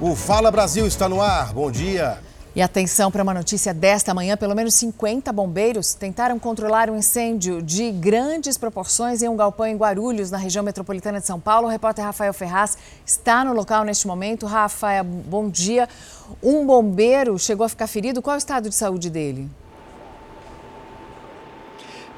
O Fala Brasil está no ar. Bom dia. E atenção para uma notícia desta manhã: pelo menos 50 bombeiros tentaram controlar um incêndio de grandes proporções em um galpão em Guarulhos, na região metropolitana de São Paulo. O repórter Rafael Ferraz está no local neste momento. Rafael, bom dia. Um bombeiro chegou a ficar ferido. Qual é o estado de saúde dele?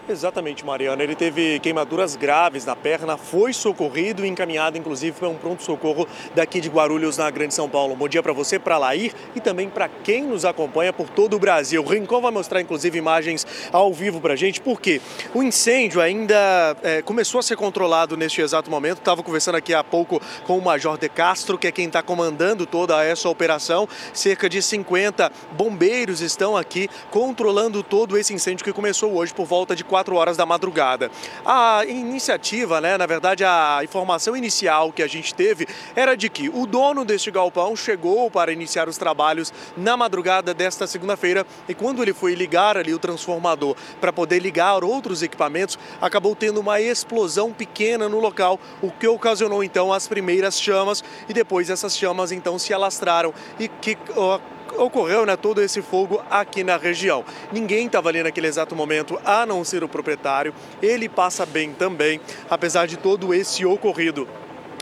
Exatamente, Mariana. Ele teve queimaduras graves na perna, foi socorrido e encaminhado, inclusive, para um pronto-socorro daqui de Guarulhos, na Grande São Paulo. Bom dia para você, para Lair e também para quem nos acompanha por todo o Brasil. O Rincon vai mostrar, inclusive, imagens ao vivo para gente, porque o incêndio ainda é, começou a ser controlado neste exato momento. Estava conversando aqui há pouco com o Major De Castro, que é quem está comandando toda essa operação. Cerca de 50 bombeiros estão aqui controlando todo esse incêndio que começou hoje por volta de 4 4 horas da madrugada. A iniciativa, né, na verdade, a informação inicial que a gente teve era de que o dono deste galpão chegou para iniciar os trabalhos na madrugada desta segunda-feira e quando ele foi ligar ali o transformador para poder ligar outros equipamentos, acabou tendo uma explosão pequena no local, o que ocasionou então as primeiras chamas e depois essas chamas então se alastraram e que ocorreu né, todo esse fogo aqui na região. Ninguém estava ali naquele exato momento, a não ser o proprietário. Ele passa bem também, apesar de todo esse ocorrido.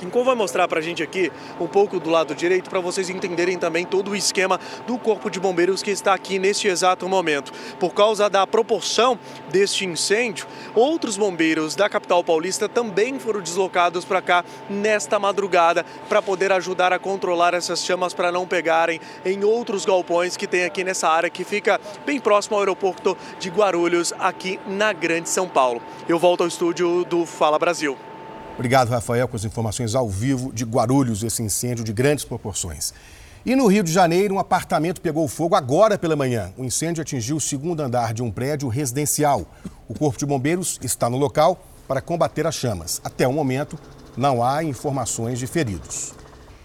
Rincon vai mostrar para a gente aqui um pouco do lado direito para vocês entenderem também todo o esquema do Corpo de Bombeiros que está aqui neste exato momento. Por causa da proporção deste incêndio, outros bombeiros da capital paulista também foram deslocados para cá nesta madrugada para poder ajudar a controlar essas chamas para não pegarem em outros galpões que tem aqui nessa área que fica bem próximo ao aeroporto de Guarulhos, aqui na Grande São Paulo. Eu volto ao estúdio do Fala Brasil. Obrigado, Rafael, com as informações ao vivo de Guarulhos, esse incêndio de grandes proporções. E no Rio de Janeiro, um apartamento pegou fogo agora pela manhã. O incêndio atingiu o segundo andar de um prédio residencial. O Corpo de Bombeiros está no local para combater as chamas. Até o momento, não há informações de feridos.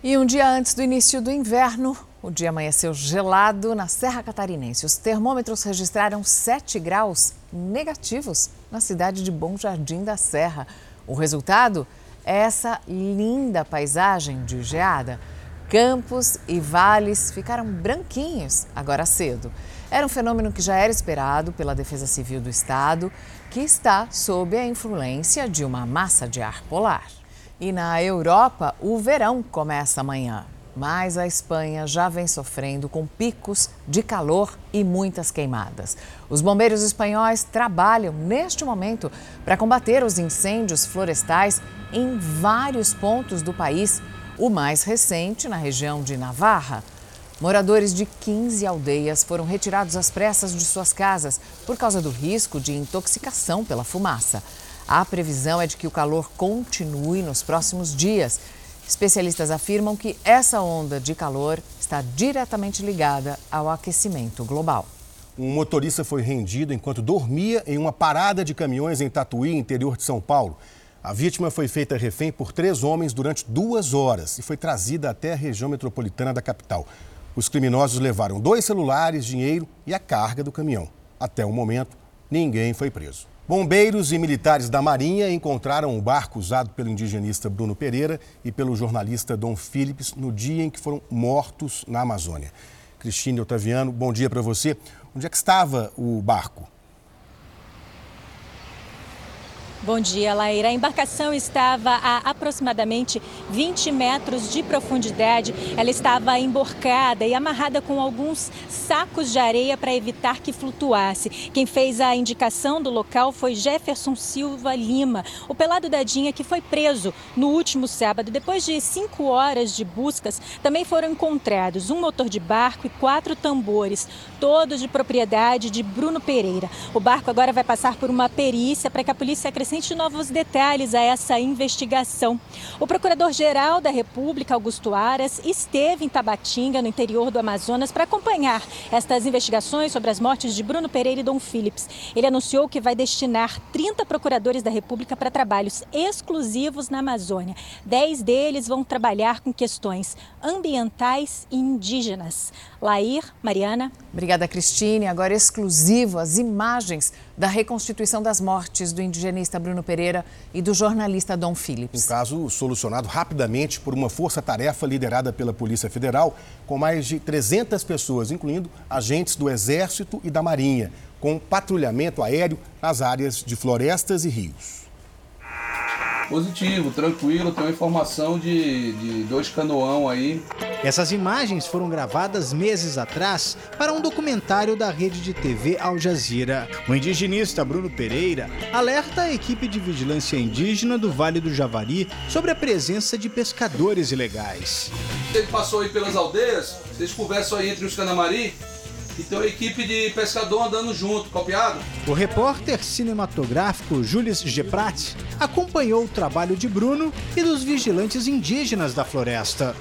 E um dia antes do início do inverno, o dia amanheceu gelado na Serra Catarinense. Os termômetros registraram 7 graus negativos na cidade de Bom Jardim da Serra. O resultado é essa linda paisagem de geada. Campos e vales ficaram branquinhos agora cedo. Era um fenômeno que já era esperado pela Defesa Civil do Estado, que está sob a influência de uma massa de ar polar. E na Europa, o verão começa amanhã mas a Espanha já vem sofrendo com picos de calor e muitas queimadas. Os bombeiros espanhóis trabalham neste momento para combater os incêndios florestais em vários pontos do país, o mais recente na região de Navarra. Moradores de 15 aldeias foram retirados às pressas de suas casas por causa do risco de intoxicação pela fumaça. A previsão é de que o calor continue nos próximos dias Especialistas afirmam que essa onda de calor está diretamente ligada ao aquecimento global. Um motorista foi rendido enquanto dormia em uma parada de caminhões em Tatuí, interior de São Paulo. A vítima foi feita refém por três homens durante duas horas e foi trazida até a região metropolitana da capital. Os criminosos levaram dois celulares, dinheiro e a carga do caminhão. Até o momento, ninguém foi preso. Bombeiros e militares da Marinha encontraram o barco usado pelo indigenista Bruno Pereira e pelo jornalista Dom Phillips no dia em que foram mortos na Amazônia. Cristine Otaviano, bom dia para você. Onde é que estava o barco? Bom dia, Laíra. A embarcação estava a aproximadamente 20 metros de profundidade. Ela estava emborcada e amarrada com alguns sacos de areia para evitar que flutuasse. Quem fez a indicação do local foi Jefferson Silva Lima, o pelado dadinha que foi preso no último sábado. Depois de cinco horas de buscas, também foram encontrados um motor de barco e quatro tambores, todos de propriedade de Bruno Pereira. O barco agora vai passar por uma perícia para que a polícia acrescente acrescente novos detalhes a essa investigação. O Procurador-Geral da República, Augusto Aras, esteve em Tabatinga, no interior do Amazonas, para acompanhar estas investigações sobre as mortes de Bruno Pereira e Dom Phillips. Ele anunciou que vai destinar 30 procuradores da República para trabalhos exclusivos na Amazônia. Dez deles vão trabalhar com questões ambientais e indígenas. Lair, Mariana. Obrigada, Cristine. Agora exclusivo as imagens da reconstituição das mortes do indigenista Bruno Pereira e do jornalista Dom Phillips. Um caso solucionado rapidamente por uma força-tarefa liderada pela Polícia Federal, com mais de 300 pessoas, incluindo agentes do Exército e da Marinha, com patrulhamento aéreo nas áreas de florestas e rios. Positivo, tranquilo, tem uma informação de, de dois canoão aí. Essas imagens foram gravadas meses atrás para um documentário da rede de TV Al Jazeera. O indigenista Bruno Pereira alerta a equipe de vigilância indígena do Vale do Javari sobre a presença de pescadores ilegais. Ele passou aí pelas aldeias, vocês conversam aí entre os Canamari, e tem uma equipe de pescador andando junto, copiado? O repórter cinematográfico Jules Geprat acompanhou o trabalho de Bruno e dos vigilantes indígenas da floresta.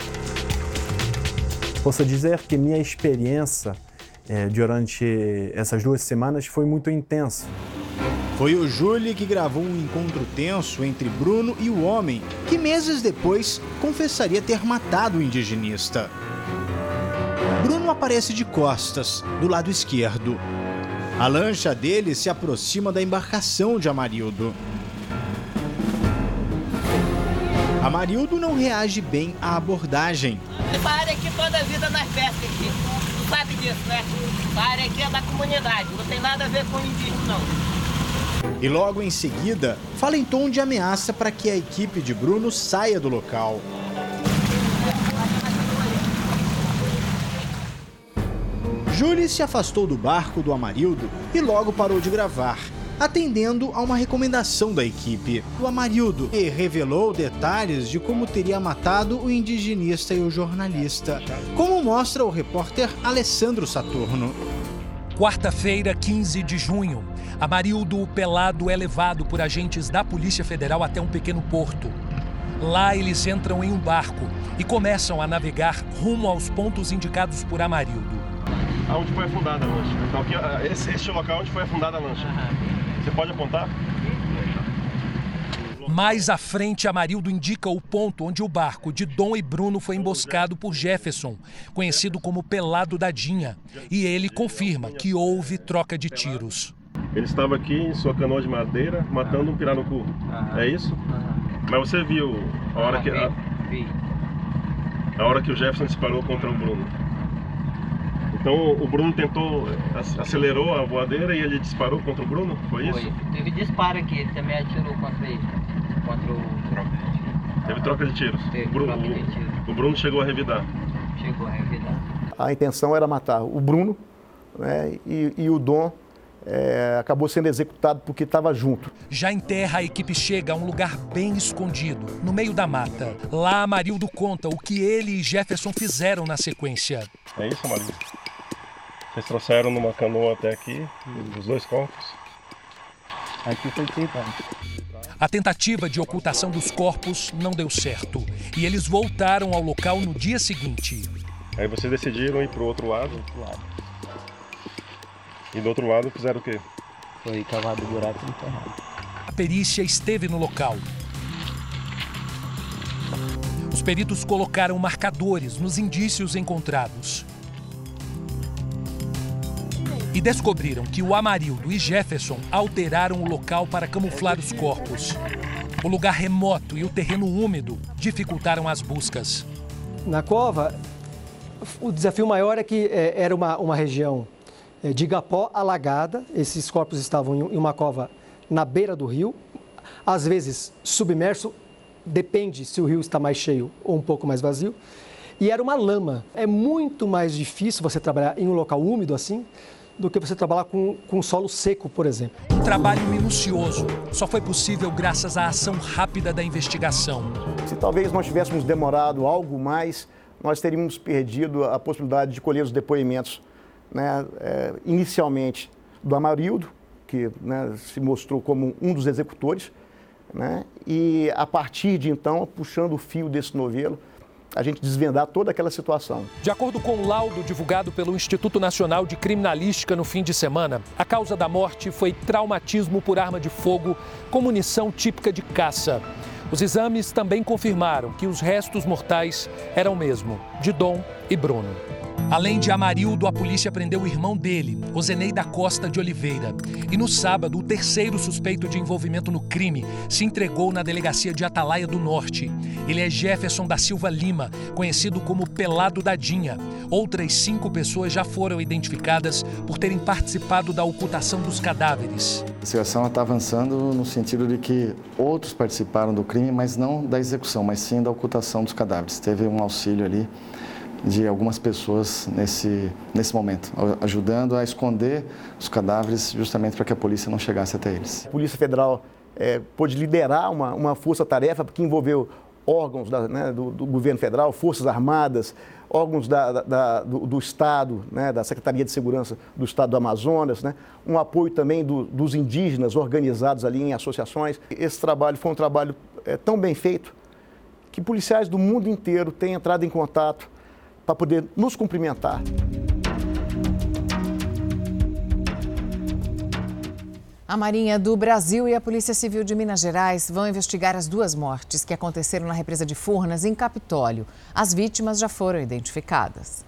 Posso dizer que minha experiência eh, durante essas duas semanas foi muito intensa. Foi o Júlio que gravou um encontro tenso entre Bruno e o homem, que meses depois confessaria ter matado o indigenista. Bruno aparece de costas, do lado esquerdo. A lancha dele se aproxima da embarcação de Amarildo. Amarildo não reage bem à abordagem. Área aqui toda a vida nas pescas aqui. Tu sabe disso, né? Área aqui é da comunidade, não tem nada a ver com indígena, não. E logo em seguida, fala em tom de ameaça para que a equipe de Bruno saia do local. Júlia se afastou do barco do Amarildo e logo parou de gravar, atendendo a uma recomendação da equipe. O Amarildo e revelou detalhes de como teria matado o indigenista e o jornalista, como mostra o repórter Alessandro Saturno. Quarta-feira, 15 de junho, Amarildo Pelado é levado por agentes da Polícia Federal até um pequeno porto. Lá eles entram em um barco e começam a navegar rumo aos pontos indicados por Amarildo aonde foi afundada a lancha. Então aqui, ah, esse, este local onde foi afundada a lancha. Você pode apontar? Mais à frente, Amarildo indica o ponto onde o barco de Dom e Bruno foi emboscado por Jefferson, conhecido como Pelado da Dinha. E ele confirma que houve troca de tiros. Ele estava aqui em sua canoa de madeira matando um pirarucu. É isso? Mas você viu a hora que a, a hora que o Jefferson disparou contra o Bruno? Então o Bruno tentou, acelerou a voadeira e ele disparou contra o Bruno? Foi isso? Foi. Teve disparo aqui, ele também atirou contra ele. Contra o troca de tiros. Teve troca de tiros. Teve o Bruno, troca de tiros. O Bruno chegou a revidar. Chegou a revidar. A intenção era matar o Bruno né, e, e o Dom é, acabou sendo executado porque estava junto. Já em terra, a equipe chega a um lugar bem escondido, no meio da mata. Lá, Marildo conta o que ele e Jefferson fizeram na sequência. É isso, Marildo? Vocês trouxeram numa canoa até aqui, os dois corpos? Aqui foi feito A tentativa de ocultação dos corpos não deu certo e eles voltaram ao local no dia seguinte. Aí vocês decidiram ir para o outro lado? Outro lado. E do outro lado fizeram o quê? Foi cavado o buraco e enterrado. A perícia esteve no local. Os peritos colocaram marcadores nos indícios encontrados e descobriram que o Amarildo e Jefferson alteraram o local para camuflar os corpos. O lugar remoto e o terreno úmido dificultaram as buscas. Na cova, o desafio maior é que é, era uma, uma região de igapó alagada. Esses corpos estavam em uma cova na beira do rio, às vezes submerso, depende se o rio está mais cheio ou um pouco mais vazio. E era uma lama. É muito mais difícil você trabalhar em um local úmido assim do que você trabalhar com, com solo seco, por exemplo. Um trabalho minucioso só foi possível graças à ação rápida da investigação. Se talvez nós tivéssemos demorado algo mais, nós teríamos perdido a possibilidade de colher os depoimentos, né, é, inicialmente do Amarildo, que né, se mostrou como um dos executores, né, e a partir de então, puxando o fio desse novelo, a gente desvendar toda aquela situação. De acordo com o laudo divulgado pelo Instituto Nacional de Criminalística no fim de semana, a causa da morte foi traumatismo por arma de fogo com munição típica de caça. Os exames também confirmaram que os restos mortais eram mesmo de Dom e Bruno. Além de Amarildo, a polícia prendeu o irmão dele, Ozenei da Costa de Oliveira. E no sábado, o terceiro suspeito de envolvimento no crime se entregou na delegacia de Atalaia do Norte. Ele é Jefferson da Silva Lima, conhecido como Pelado Dadinha. Outras cinco pessoas já foram identificadas por terem participado da ocultação dos cadáveres. A investigação está avançando no sentido de que outros participaram do crime, mas não da execução, mas sim da ocultação dos cadáveres. Teve um auxílio ali de algumas pessoas nesse, nesse momento, ajudando a esconder os cadáveres justamente para que a polícia não chegasse até eles. A Polícia Federal é, pôde liderar uma, uma força-tarefa que envolveu órgãos da, né, do, do, governo federal, forças armadas, órgãos da, da, do, do, Estado, né, da Secretaria de Segurança do Estado do Amazonas, né, um apoio também do, dos indígenas organizados ali em associações. Esse trabalho foi um trabalho é, tão bem feito que policiais do mundo inteiro têm entrado em contato para poder nos cumprimentar. A Marinha do Brasil e a Polícia Civil de Minas Gerais vão investigar as duas mortes que aconteceram na represa de Furnas, em Capitólio. As vítimas já foram identificadas.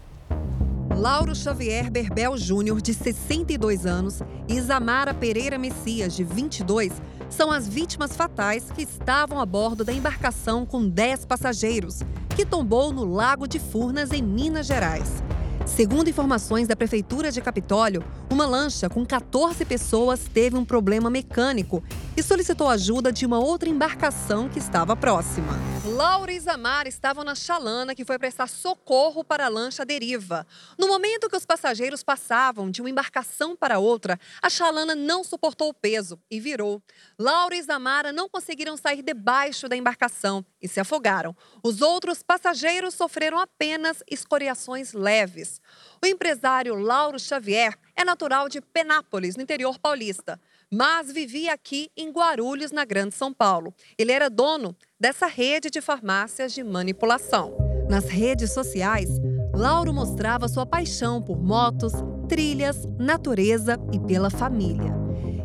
Lauro Xavier Berbel Júnior, de 62 anos, e Isamara Pereira Messias, de 22, são as vítimas fatais que estavam a bordo da embarcação com 10 passageiros, que tombou no Lago de Furnas, em Minas Gerais. Segundo informações da Prefeitura de Capitólio, uma lancha com 14 pessoas teve um problema mecânico e solicitou ajuda de uma outra embarcação que estava próxima. Laura e Isamar estavam na chalana que foi prestar socorro para a lancha deriva. No momento que os passageiros passavam de uma embarcação para outra, a chalana não suportou o peso e virou. Laura e Isamara não conseguiram sair debaixo da embarcação e se afogaram. Os outros passageiros sofreram apenas escoriações leves. O empresário Lauro Xavier é natural de Penápolis, no interior paulista, mas vivia aqui em Guarulhos, na Grande São Paulo. Ele era dono dessa rede de farmácias de manipulação. Nas redes sociais, Lauro mostrava sua paixão por motos, trilhas, natureza e pela família.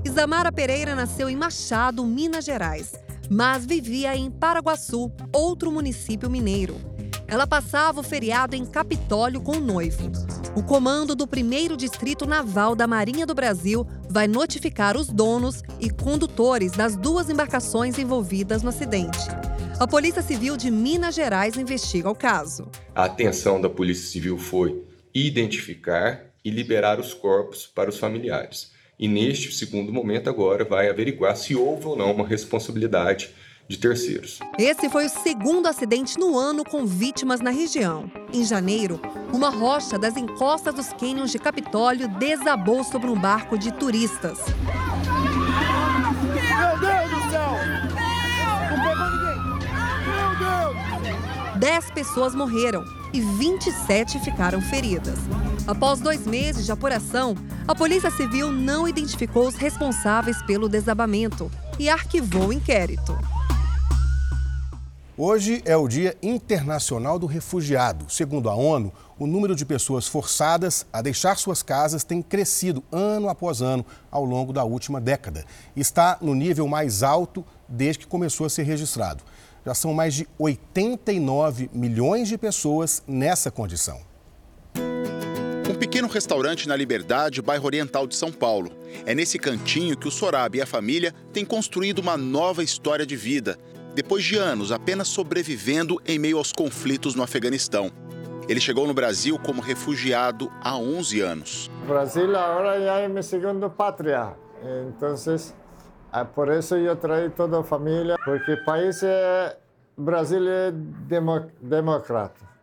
Isamara Pereira nasceu em Machado, Minas Gerais, mas vivia em Paraguaçu, outro município mineiro. Ela passava o feriado em Capitólio com o noivo. O comando do 1 Distrito Naval da Marinha do Brasil vai notificar os donos e condutores das duas embarcações envolvidas no acidente. A Polícia Civil de Minas Gerais investiga o caso. A atenção da Polícia Civil foi identificar e liberar os corpos para os familiares. E neste segundo momento, agora, vai averiguar se houve ou não uma responsabilidade de terceiros. Esse foi o segundo acidente no ano com vítimas na região. Em janeiro, uma rocha das encostas dos cânions de Capitólio desabou sobre um barco de turistas. Meu Deus do céu! Não pegou ninguém! Meu Deus! Dez pessoas morreram e 27 ficaram feridas. Após dois meses de apuração, a Polícia Civil não identificou os responsáveis pelo desabamento e arquivou o inquérito. Hoje é o Dia Internacional do Refugiado. Segundo a ONU, o número de pessoas forçadas a deixar suas casas tem crescido ano após ano ao longo da última década. Está no nível mais alto desde que começou a ser registrado. Já são mais de 89 milhões de pessoas nessa condição. Um pequeno restaurante na Liberdade, bairro oriental de São Paulo. É nesse cantinho que o Sorab e a família têm construído uma nova história de vida depois de anos apenas sobrevivendo em meio aos conflitos no Afeganistão. Ele chegou no Brasil como refugiado há 11 anos. O Brasil agora já é minha segunda pátria. Então, ah, por isso eu traí toda a família, porque o país é Brasil é democrata.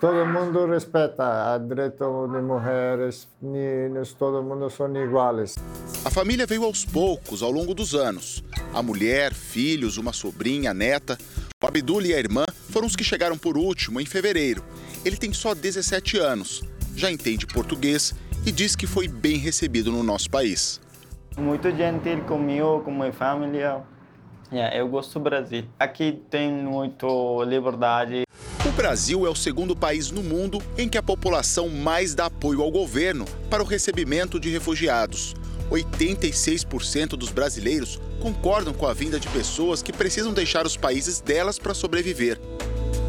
Todo mundo respeita o direito de mulheres, meninos, todo mundo são iguais. A família veio aos poucos, ao longo dos anos. A mulher, filhos, uma sobrinha, neta. O Abdul e a irmã foram os que chegaram por último, em fevereiro. Ele tem só 17 anos, já entende português e diz que foi bem recebido no nosso país. Muito gentil comigo, com minha família. Yeah, eu gosto do Brasil. Aqui tem muito liberdade. O Brasil é o segundo país no mundo em que a população mais dá apoio ao governo para o recebimento de refugiados. 86% dos brasileiros concordam com a vinda de pessoas que precisam deixar os países delas para sobreviver.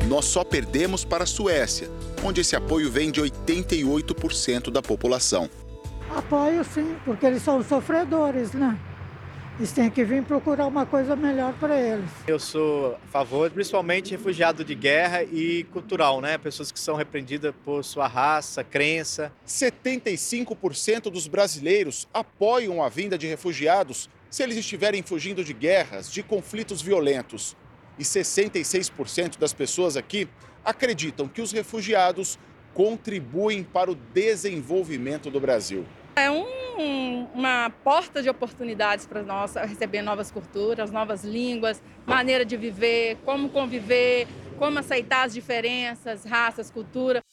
Nós só perdemos para a Suécia, onde esse apoio vem de 88% da população. Apoio sim, porque eles são sofredores, né? Eles têm que vir procurar uma coisa melhor para eles. Eu sou a favor, principalmente refugiado de guerra e cultural, né? Pessoas que são repreendidas por sua raça, crença. 75% dos brasileiros apoiam a vinda de refugiados se eles estiverem fugindo de guerras, de conflitos violentos. E 66% das pessoas aqui acreditam que os refugiados contribuem para o desenvolvimento do Brasil. É um, uma porta de oportunidades para nós receber novas culturas, novas línguas, maneira de viver, como conviver, como aceitar as diferenças, raças, cultura.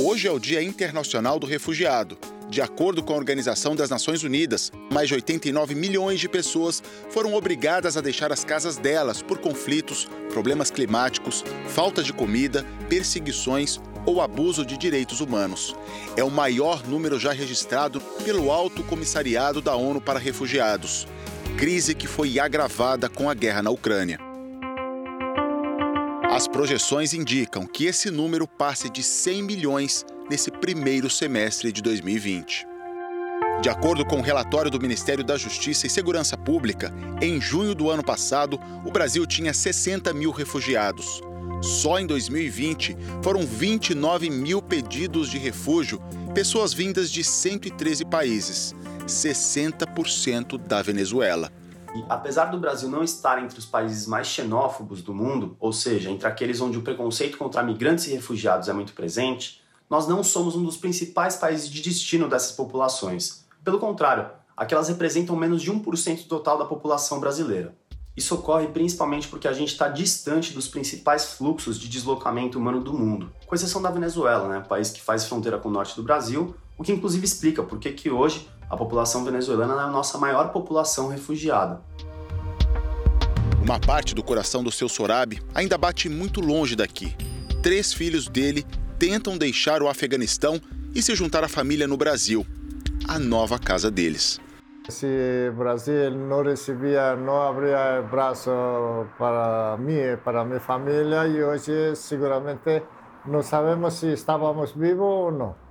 Hoje é o Dia Internacional do Refugiado. De acordo com a Organização das Nações Unidas, mais de 89 milhões de pessoas foram obrigadas a deixar as casas delas por conflitos, problemas climáticos, falta de comida, perseguições ou abuso de direitos humanos. É o maior número já registrado pelo Alto Comissariado da ONU para Refugiados. Crise que foi agravada com a guerra na Ucrânia. As projeções indicam que esse número passe de 100 milhões nesse primeiro semestre de 2020. De acordo com o um relatório do Ministério da Justiça e Segurança Pública, em junho do ano passado, o Brasil tinha 60 mil refugiados. Só em 2020 foram 29 mil pedidos de refúgio, pessoas vindas de 113 países, 60% da Venezuela. E, apesar do Brasil não estar entre os países mais xenófobos do mundo, ou seja, entre aqueles onde o preconceito contra migrantes e refugiados é muito presente, nós não somos um dos principais países de destino dessas populações. Pelo contrário, aquelas representam menos de 1% total da população brasileira. Isso ocorre principalmente porque a gente está distante dos principais fluxos de deslocamento humano do mundo, com exceção da Venezuela, né, país que faz fronteira com o norte do Brasil, o que inclusive explica por que hoje a população venezuelana é a nossa maior população refugiada. Uma parte do coração do seu Sorabi ainda bate muito longe daqui. Três filhos dele tentam deixar o Afeganistão e se juntar à família no Brasil, a nova casa deles. Se o Brasil não recebia, não abria braço para mim, para minha família, e hoje seguramente não sabemos se estávamos vivos ou não.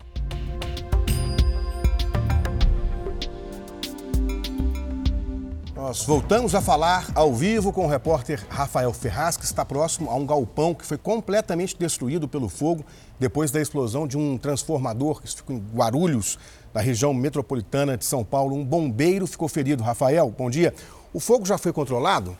Nós voltamos a falar ao vivo com o repórter Rafael Ferraz, que está próximo a um galpão que foi completamente destruído pelo fogo depois da explosão de um transformador que ficou em Guarulhos, na região metropolitana de São Paulo. Um bombeiro ficou ferido. Rafael, bom dia. O fogo já foi controlado?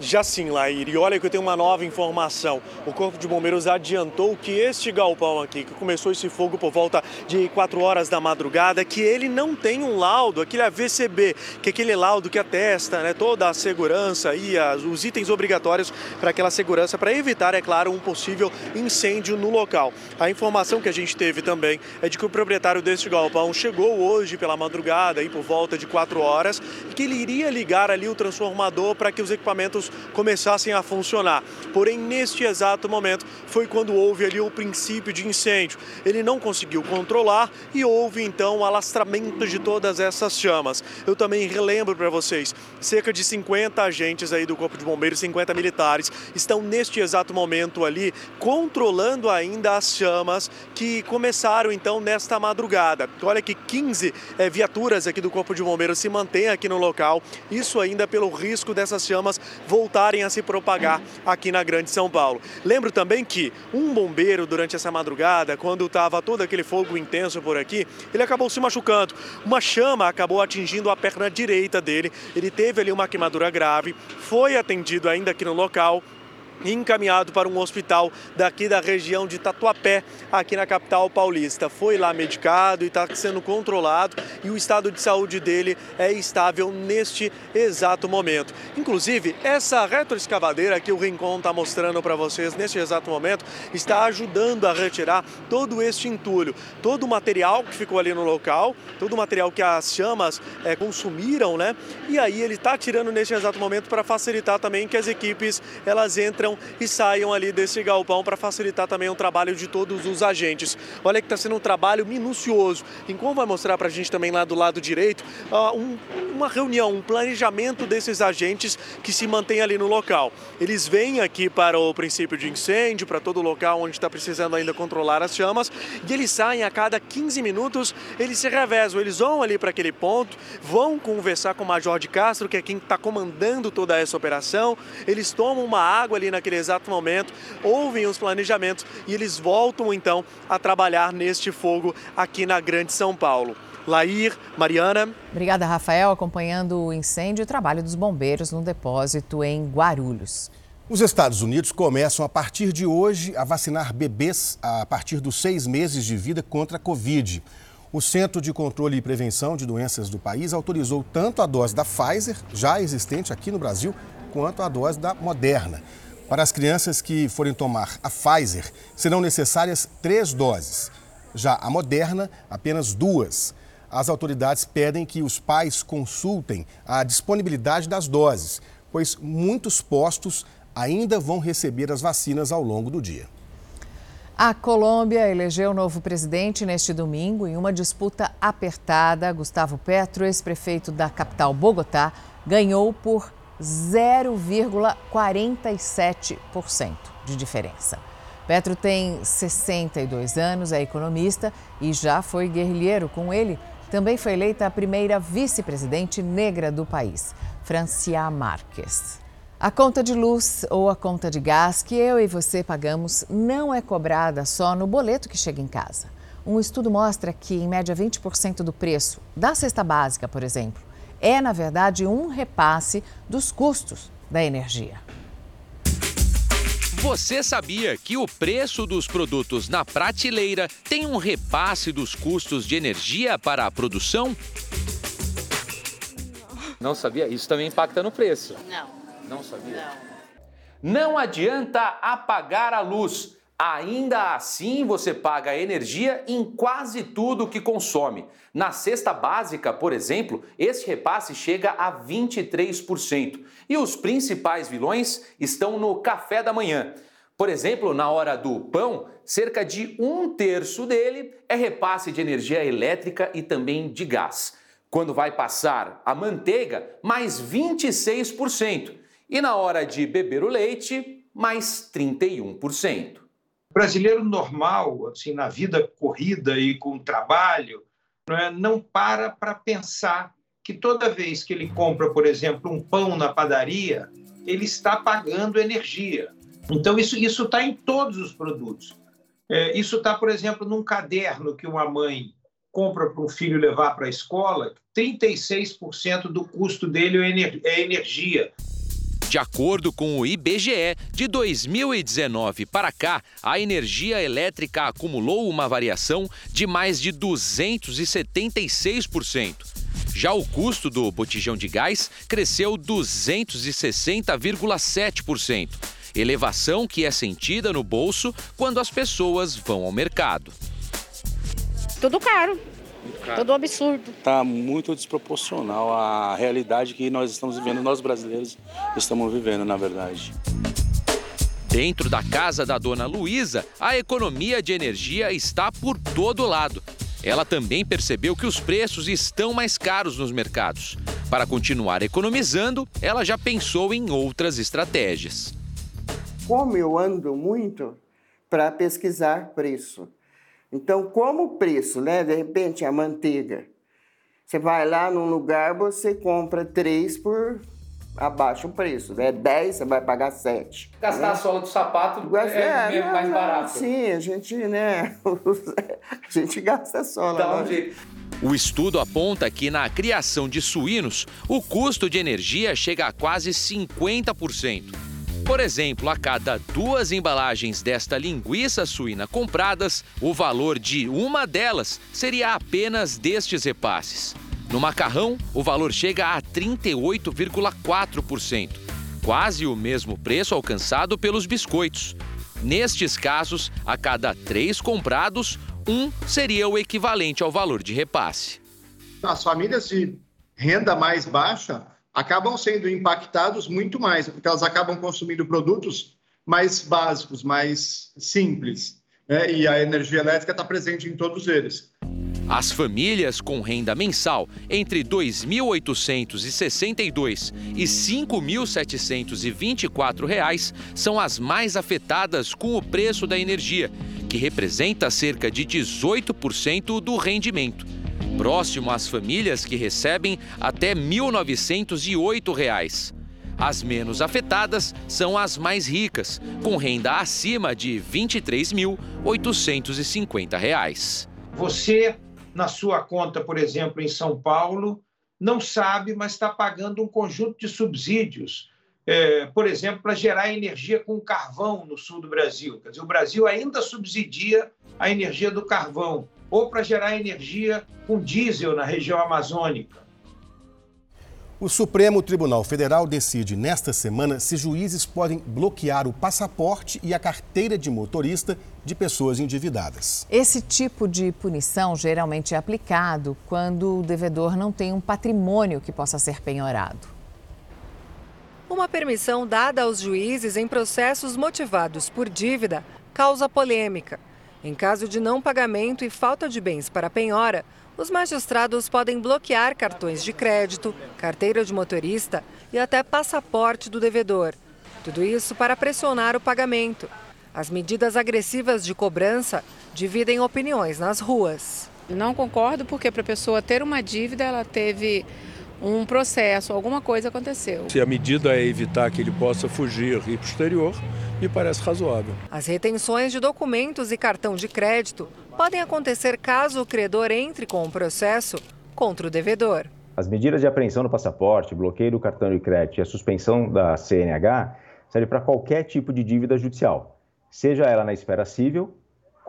Já sim, Lair. E olha que eu tenho uma nova informação. O Corpo de Bombeiros adiantou que este galpão aqui, que começou esse fogo por volta de 4 horas da madrugada, que ele não tem um laudo, aquele AVCB, que é aquele laudo que atesta né, toda a segurança e as, os itens obrigatórios para aquela segurança, para evitar, é claro, um possível incêndio no local. A informação que a gente teve também é de que o proprietário deste galpão chegou hoje pela madrugada, aí por volta de 4 horas, e que ele iria ligar ali o transformador para que os equipamentos começassem a funcionar. Porém, neste exato momento foi quando houve ali o princípio de incêndio. Ele não conseguiu controlar e houve então o alastramento de todas essas chamas. Eu também relembro para vocês, cerca de 50 agentes aí do Corpo de Bombeiros, 50 militares, estão neste exato momento ali controlando ainda as chamas que começaram então nesta madrugada. Olha que 15 é, eh, viaturas aqui do Corpo de Bombeiros se mantêm aqui no local, isso ainda pelo risco dessas chamas voltarem voltarem a se propagar aqui na Grande São Paulo. Lembro também que um bombeiro, durante essa madrugada, quando estava todo aquele fogo intenso por aqui, ele acabou se machucando. Uma chama acabou atingindo a perna direita dele. Ele teve ali uma queimadura grave, foi atendido ainda aqui no local, encaminhado para um hospital daqui da região de Tatuapé, aqui na capital paulista. Foi lá medicado e está sendo controlado e o estado de saúde dele é estável neste exato momento. Inclusive, essa retroescavadeira que o Rincon está mostrando para vocês neste exato momento está ajudando a retirar todo este entulho, todo o material que ficou ali no local, todo o material que as chamas é, consumiram, né? E aí ele está tirando neste exato momento para facilitar também que as equipes elas entram e saiam ali desse galpão para facilitar também o trabalho de todos os agentes. Olha que está sendo um trabalho minucioso. Enquanto vai mostrar para a gente também lá do lado direito uh, um, uma reunião, um planejamento desses agentes que se mantém ali no local. Eles vêm aqui para o princípio de incêndio, para todo o local onde está precisando ainda controlar as chamas, e eles saem a cada 15 minutos, eles se revezam, eles vão ali para aquele ponto, vão conversar com o Major de Castro, que é quem está comandando toda essa operação, eles tomam uma água ali naquele exato momento, ouvem os planejamentos e eles voltam então a trabalhar neste fogo aqui na Grande São Paulo. Lair, Mariana. Obrigada, Rafael, acompanhando o incêndio e o trabalho dos bombeiros no depósito em Guarulhos. Os Estados Unidos começam a partir de hoje a vacinar bebês a partir dos seis meses de vida contra a Covid. O Centro de Controle e Prevenção de Doenças do país autorizou tanto a dose da Pfizer, já existente aqui no Brasil, quanto a dose da Moderna. Para as crianças que forem tomar a Pfizer, serão necessárias três doses. Já a Moderna, apenas duas. As autoridades pedem que os pais consultem a disponibilidade das doses, pois muitos postos ainda vão receber as vacinas ao longo do dia. A Colômbia elegeu novo presidente neste domingo em uma disputa apertada. Gustavo Petro, ex-prefeito da capital Bogotá, ganhou por 0,47% de diferença. Petro tem 62 anos, é economista e já foi guerrilheiro. Com ele, também foi eleita a primeira vice-presidente negra do país, Francia Marques. A conta de luz ou a conta de gás que eu e você pagamos não é cobrada só no boleto que chega em casa. Um estudo mostra que, em média, 20% do preço da cesta básica, por exemplo, é, na verdade, um repasse dos custos da energia. Você sabia que o preço dos produtos na prateleira tem um repasse dos custos de energia para a produção? Não sabia? Isso também impacta no preço. Não. Não sabia? Não. Não adianta apagar a luz. Ainda assim, você paga energia em quase tudo que consome. Na cesta básica, por exemplo, esse repasse chega a 23%. E os principais vilões estão no café da manhã. Por exemplo, na hora do pão, cerca de um terço dele é repasse de energia elétrica e também de gás. Quando vai passar a manteiga, mais 26% e na hora de beber o leite, mais 31%. O brasileiro normal, assim, na vida corrida e com trabalho, não, é, não para para pensar que toda vez que ele compra, por exemplo, um pão na padaria, ele está pagando energia. Então, isso está em todos os produtos. É, isso está, por exemplo, num caderno que uma mãe compra para um filho levar para a escola, 36% do custo dele é energia. De acordo com o IBGE, de 2019 para cá, a energia elétrica acumulou uma variação de mais de 276%. Já o custo do botijão de gás cresceu 260,7%, elevação que é sentida no bolso quando as pessoas vão ao mercado. Tudo caro. Todo absurdo. Está muito desproporcional à realidade que nós estamos vivendo, nós brasileiros estamos vivendo, na verdade. Dentro da casa da dona Luísa, a economia de energia está por todo lado. Ela também percebeu que os preços estão mais caros nos mercados. Para continuar economizando, ela já pensou em outras estratégias. Como eu ando muito para pesquisar preço, então, como o preço, né? De repente, a manteiga. Você vai lá num lugar, você compra três por abaixo o preço. É né? 10, você vai pagar 7. Gastar né? a sola do sapato é, é mais barato. Sim, a gente, né? a gente gasta a sola. Dá um jeito. O estudo aponta que na criação de suínos, o custo de energia chega a quase 50%. Por exemplo, a cada duas embalagens desta linguiça suína compradas, o valor de uma delas seria apenas destes repasses. No macarrão, o valor chega a 38,4%, quase o mesmo preço alcançado pelos biscoitos. Nestes casos, a cada três comprados, um seria o equivalente ao valor de repasse. As famílias de renda mais baixa acabam sendo impactados muito mais, porque elas acabam consumindo produtos mais básicos, mais simples. Né? E a energia elétrica está presente em todos eles. As famílias com renda mensal entre R$ 2.862 e R$ 5.724 são as mais afetadas com o preço da energia, que representa cerca de 18% do rendimento. Próximo às famílias que recebem até R$ 1.908. As menos afetadas são as mais ricas, com renda acima de R$ 23.850. Você na sua conta, por exemplo, em São Paulo, não sabe, mas está pagando um conjunto de subsídios, é, por exemplo, para gerar energia com carvão no sul do Brasil. Quer dizer, o Brasil ainda subsidia a energia do carvão, ou para gerar energia com diesel na região amazônica. O Supremo Tribunal Federal decide nesta semana se juízes podem bloquear o passaporte e a carteira de motorista de pessoas endividadas. Esse tipo de punição geralmente é aplicado quando o devedor não tem um patrimônio que possa ser penhorado. Uma permissão dada aos juízes em processos motivados por dívida causa polêmica. Em caso de não pagamento e falta de bens para penhora, os magistrados podem bloquear cartões de crédito, carteira de motorista e até passaporte do devedor. Tudo isso para pressionar o pagamento. As medidas agressivas de cobrança dividem opiniões nas ruas. Não concordo porque para a pessoa ter uma dívida, ela teve um processo, alguma coisa aconteceu. Se a medida é evitar que ele possa fugir e ir para o exterior, me parece razoável. As retenções de documentos e cartão de crédito podem acontecer caso o credor entre com um processo contra o devedor. As medidas de apreensão do passaporte, bloqueio do cartão de crédito e a suspensão da CNH servem para qualquer tipo de dívida judicial, seja ela na esfera civil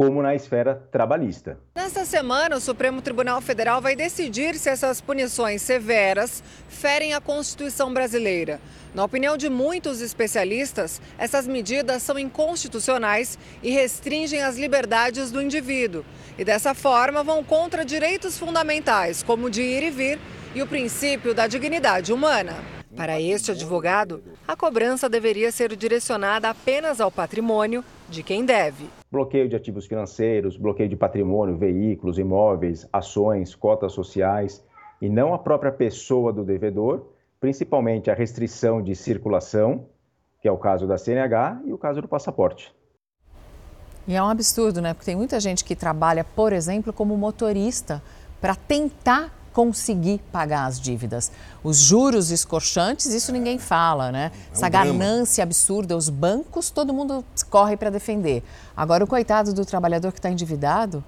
como na esfera trabalhista. Nesta semana, o Supremo Tribunal Federal vai decidir se essas punições severas ferem a Constituição brasileira. Na opinião de muitos especialistas, essas medidas são inconstitucionais e restringem as liberdades do indivíduo. E dessa forma vão contra direitos fundamentais, como o de ir e vir e o princípio da dignidade humana. Para este advogado, a cobrança deveria ser direcionada apenas ao patrimônio de quem deve. Bloqueio de ativos financeiros, bloqueio de patrimônio, veículos, imóveis, ações, cotas sociais e não a própria pessoa do devedor, principalmente a restrição de circulação, que é o caso da CNH e o caso do passaporte. E é um absurdo, né? Porque tem muita gente que trabalha, por exemplo, como motorista para tentar conseguir pagar as dívidas. Os juros escorchantes, isso ninguém fala, né? É um Essa ganância absurda, os bancos, todo mundo corre para defender. Agora, o coitado do trabalhador que está endividado.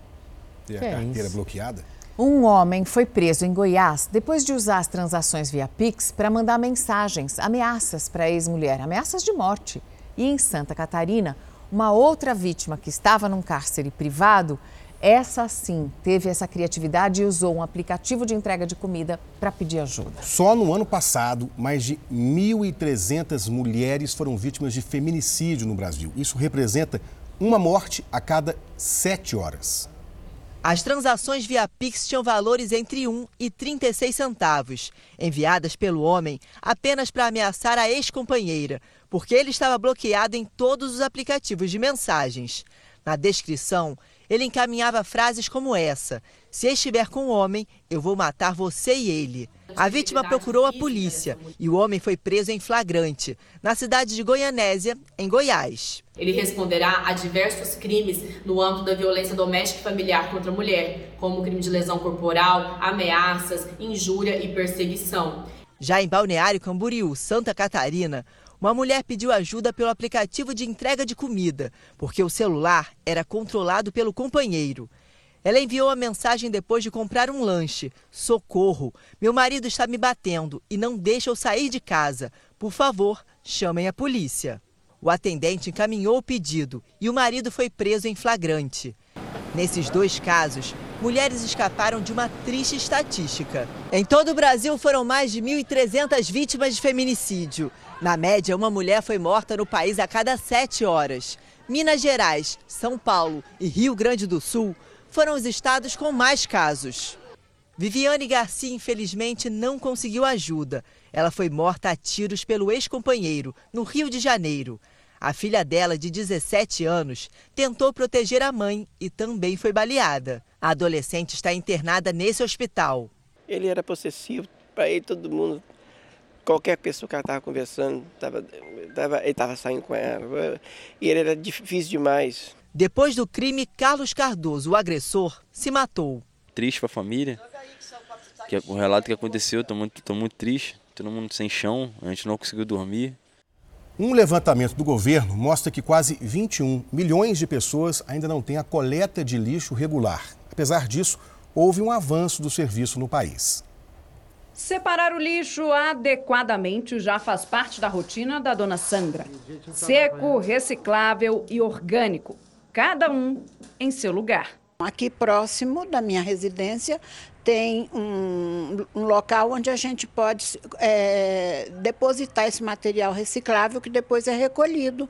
E a é carteira isso? bloqueada? Um homem foi preso em Goiás depois de usar as transações via Pix para mandar mensagens, ameaças para a ex-mulher, ameaças de morte. E em Santa Catarina, uma outra vítima que estava num cárcere privado essa sim teve essa criatividade e usou um aplicativo de entrega de comida para pedir ajuda. Só no ano passado, mais de 1.300 mulheres foram vítimas de feminicídio no Brasil. Isso representa uma morte a cada sete horas. As transações via Pix tinham valores entre 1 e 36 centavos, enviadas pelo homem apenas para ameaçar a ex-companheira, porque ele estava bloqueado em todos os aplicativos de mensagens. Na descrição, ele encaminhava frases como essa: Se estiver com o homem, eu vou matar você e ele. A vítima procurou a polícia e o homem foi preso em flagrante, na cidade de Goianésia, em Goiás. Ele responderá a diversos crimes no âmbito da violência doméstica e familiar contra a mulher, como crime de lesão corporal, ameaças, injúria e perseguição. Já em Balneário Camboriú, Santa Catarina, uma mulher pediu ajuda pelo aplicativo de entrega de comida, porque o celular era controlado pelo companheiro. Ela enviou a mensagem depois de comprar um lanche. Socorro! Meu marido está me batendo e não deixa eu sair de casa. Por favor, chamem a polícia. O atendente encaminhou o pedido e o marido foi preso em flagrante. Nesses dois casos, mulheres escaparam de uma triste estatística. Em todo o Brasil foram mais de 1.300 vítimas de feminicídio. Na média, uma mulher foi morta no país a cada sete horas. Minas Gerais, São Paulo e Rio Grande do Sul foram os estados com mais casos. Viviane Garcia, infelizmente, não conseguiu ajuda. Ela foi morta a tiros pelo ex-companheiro, no Rio de Janeiro. A filha dela, de 17 anos, tentou proteger a mãe e também foi baleada. A adolescente está internada nesse hospital. Ele era possessivo, para ele todo mundo, qualquer pessoa que ela estava conversando, tava, tava, ele estava saindo com ela. E ele era difícil demais. Depois do crime, Carlos Cardoso, o agressor, se matou. Triste para a família, que o relato que aconteceu, estou muito, tô muito triste, todo mundo sem chão, a gente não conseguiu dormir. Um levantamento do governo mostra que quase 21 milhões de pessoas ainda não têm a coleta de lixo regular. Apesar disso, houve um avanço do serviço no país. Separar o lixo adequadamente já faz parte da rotina da dona Sandra. Seco, reciclável e orgânico, cada um em seu lugar. Aqui próximo da minha residência tem um, um local onde a gente pode é, depositar esse material reciclável que depois é recolhido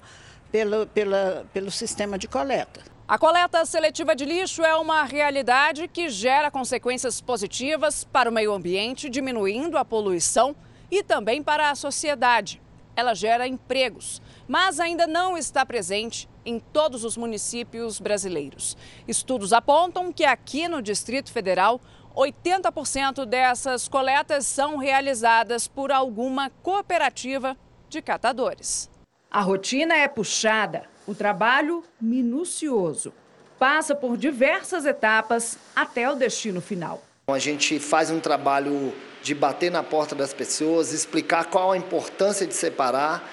pelo, pela, pelo sistema de coleta. A coleta seletiva de lixo é uma realidade que gera consequências positivas para o meio ambiente, diminuindo a poluição e também para a sociedade. Ela gera empregos, mas ainda não está presente em todos os municípios brasileiros. Estudos apontam que aqui no Distrito Federal, 80% dessas coletas são realizadas por alguma cooperativa de catadores. A rotina é puxada, o trabalho minucioso. Passa por diversas etapas até o destino final. A gente faz um trabalho de bater na porta das pessoas, explicar qual a importância de separar,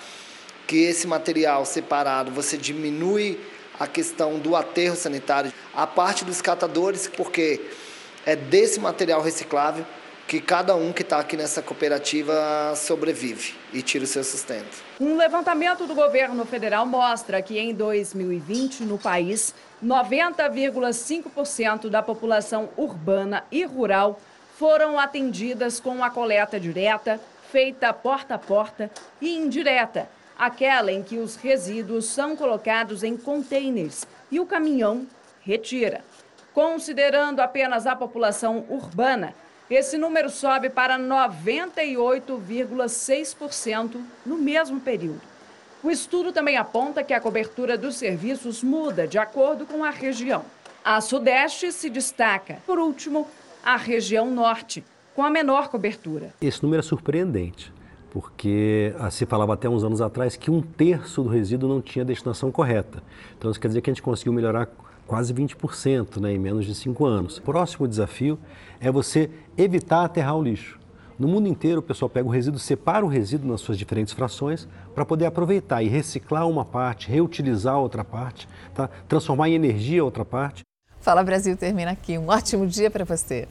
que esse material separado você diminui a questão do aterro sanitário, a parte dos catadores, porque é desse material reciclável que cada um que está aqui nessa cooperativa sobrevive e tira o seu sustento. Um levantamento do governo federal mostra que em 2020, no país, 90,5% da população urbana e rural foram atendidas com a coleta direta, feita porta a porta, e indireta, aquela em que os resíduos são colocados em containers e o caminhão retira. Considerando apenas a população urbana, esse número sobe para 98,6% no mesmo período. O estudo também aponta que a cobertura dos serviços muda de acordo com a região. A Sudeste se destaca. Por último, a região Norte, com a menor cobertura. Esse número é surpreendente, porque ah, se falava até uns anos atrás que um terço do resíduo não tinha destinação correta. Então, isso quer dizer que a gente conseguiu melhorar quase 20% né, em menos de cinco anos. O próximo desafio é você evitar aterrar o lixo. No mundo inteiro, o pessoal pega o resíduo, separa o resíduo nas suas diferentes frações para poder aproveitar e reciclar uma parte, reutilizar outra parte, tá? transformar em energia outra parte. Fala Brasil termina aqui. Um ótimo dia para você.